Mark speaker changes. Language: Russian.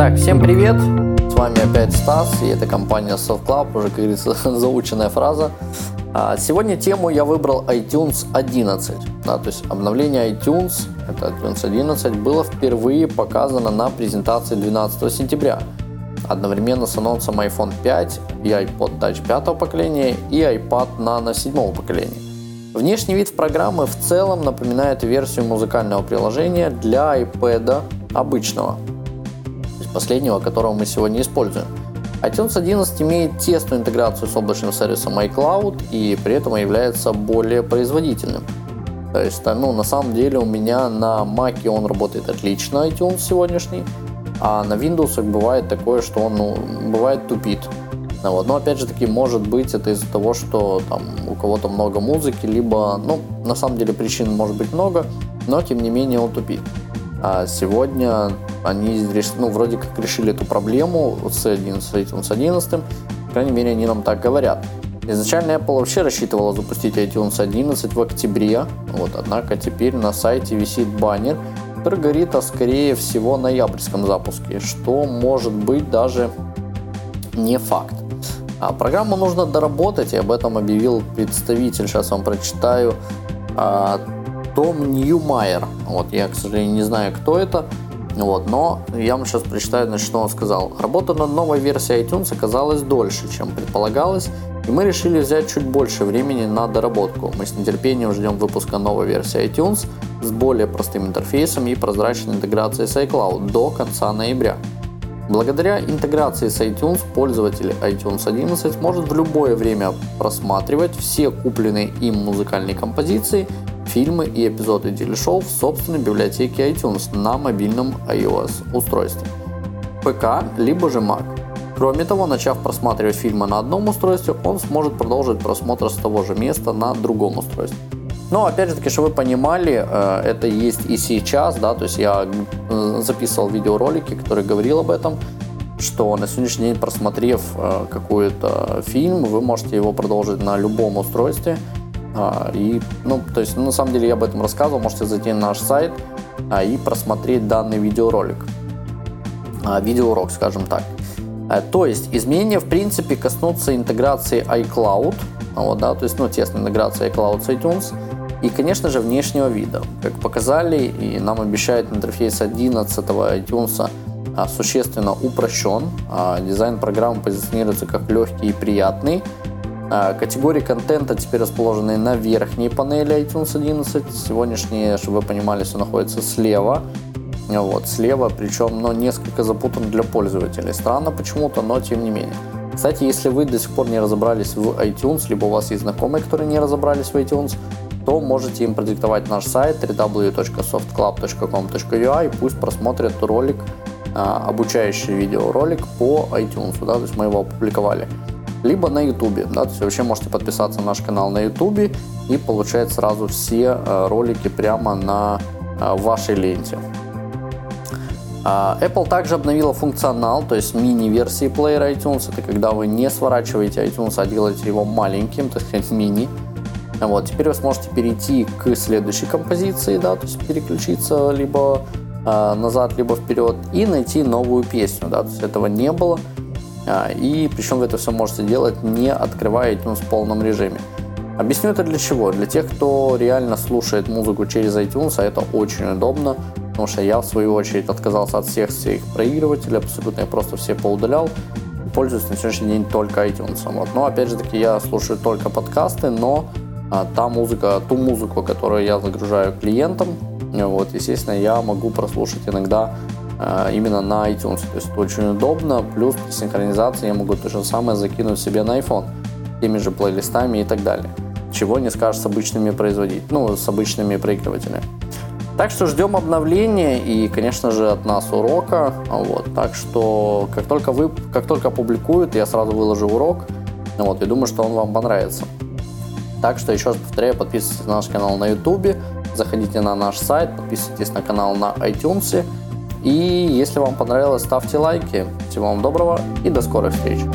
Speaker 1: Так, всем привет! С вами опять Стас, и это компания Soft уже, как говорится, заученная фраза. А, сегодня тему я выбрал iTunes 11. Да, то есть обновление iTunes, это iTunes 11, было впервые показано на презентации 12 сентября. Одновременно с анонсом iPhone 5 и iPod Touch 5 поколения и iPad Nano 7 поколения. Внешний вид программы в целом напоминает версию музыкального приложения для iPad обычного, последнего, которого мы сегодня используем. iTunes 11 имеет тесную интеграцию с облачным сервисом iCloud и при этом является более производительным. То есть, ну, на самом деле у меня на Mac он работает отлично, iTunes сегодняшний, а на Windows бывает такое, что он ну, бывает тупит. Ну вот. Но опять же таки, может быть, это из-за того, что там у кого-то много музыки, либо, ну, на самом деле причин может быть много, но тем не менее он тупит. А сегодня они ну, вроде как решили эту проблему с 11, с 11, по крайней мере, они нам так говорят. Изначально Apple вообще рассчитывала запустить iTunes 11 в октябре, вот, однако теперь на сайте висит баннер, который говорит о, скорее всего, ноябрьском запуске, что может быть даже не факт. А программу нужно доработать, и об этом объявил представитель, сейчас вам прочитаю, а, том Ньюмайер. Вот, я, к сожалению, не знаю, кто это, вот, но я вам сейчас прочитаю, значит, что он сказал. Работа над новой версией iTunes оказалась дольше, чем предполагалось, и мы решили взять чуть больше времени на доработку. Мы с нетерпением ждем выпуска новой версии iTunes с более простым интерфейсом и прозрачной интеграцией с iCloud до конца ноября. Благодаря интеграции с iTunes пользователь iTunes 11 может в любое время просматривать все купленные им музыкальные композиции, фильмы и эпизоды телешоу в собственной библиотеке iTunes на мобильном iOS устройстве, ПК либо же Mac. Кроме того, начав просматривать фильмы на одном устройстве, он сможет продолжить просмотр с того же места на другом устройстве. Но опять же таки, чтобы вы понимали, э, это есть и сейчас, да, то есть я э, записывал видеоролики, которые говорил об этом, что на сегодняшний день, просмотрев э, какой-то фильм, вы можете его продолжить на любом устройстве. А, и, ну, то есть, на самом деле я об этом рассказывал, можете зайти на наш сайт а, и просмотреть данный видеоролик. А, видеоурок, скажем так. То есть изменения в принципе коснутся интеграции iCloud, вот, да, то есть ну, тесной интеграции iCloud с iTunes – и, конечно же, внешнего вида. Как показали, и нам обещает интерфейс 11 iTunes а, существенно упрощен. А, дизайн программы позиционируется как легкий и приятный. А, категории контента теперь расположены на верхней панели iTunes 11. Сегодняшние, чтобы вы понимали, все находится слева. Вот, слева, причем, но несколько запутан для пользователей. Странно почему-то, но тем не менее. Кстати, если вы до сих пор не разобрались в iTunes, либо у вас есть знакомые, которые не разобрались в iTunes, то можете им продиктовать наш сайт www.softclub.com.ua и пусть просмотрят ролик, а, обучающий видеоролик по iTunes, да, то есть мы его опубликовали. Либо на YouTube, да, то есть вообще можете подписаться на наш канал на YouTube и получать сразу все а, ролики прямо на а, вашей ленте. Apple также обновила функционал, то есть мини-версии плеера iTunes. Это когда вы не сворачиваете iTunes, а делаете его маленьким, так сказать, мини. Вот, теперь вы сможете перейти к следующей композиции, да, то есть переключиться либо э, назад, либо вперед и найти новую песню, да, то есть этого не было. А, и причем вы это все можете делать, не открывая iTunes в полном режиме. Объясню это для чего? Для тех, кто реально слушает музыку через iTunes, а это очень удобно, потому что я в свою очередь отказался от всех своих проигрывателей, абсолютно я просто все поудалял, пользуюсь на сегодняшний день только iTunes. Вот. Но опять же таки я слушаю только подкасты, но а та музыка, ту музыку, которую я загружаю клиентам, вот, естественно, я могу прослушать иногда именно на iTunes. То есть это очень удобно. Плюс при синхронизации я могу то же самое закинуть себе на iPhone, теми же плейлистами и так далее. Чего не скажешь с обычными производителями, ну, с обычными проигрывателями. Так что ждем обновления и, конечно же, от нас урока. Вот. Так что, как только, вы, как только опубликуют, я сразу выложу урок. Вот, и думаю, что он вам понравится. Так что еще раз повторяю, подписывайтесь на наш канал на YouTube, заходите на наш сайт, подписывайтесь на канал на iTunes. И если вам понравилось, ставьте лайки. Всего вам доброго и до скорой встречи.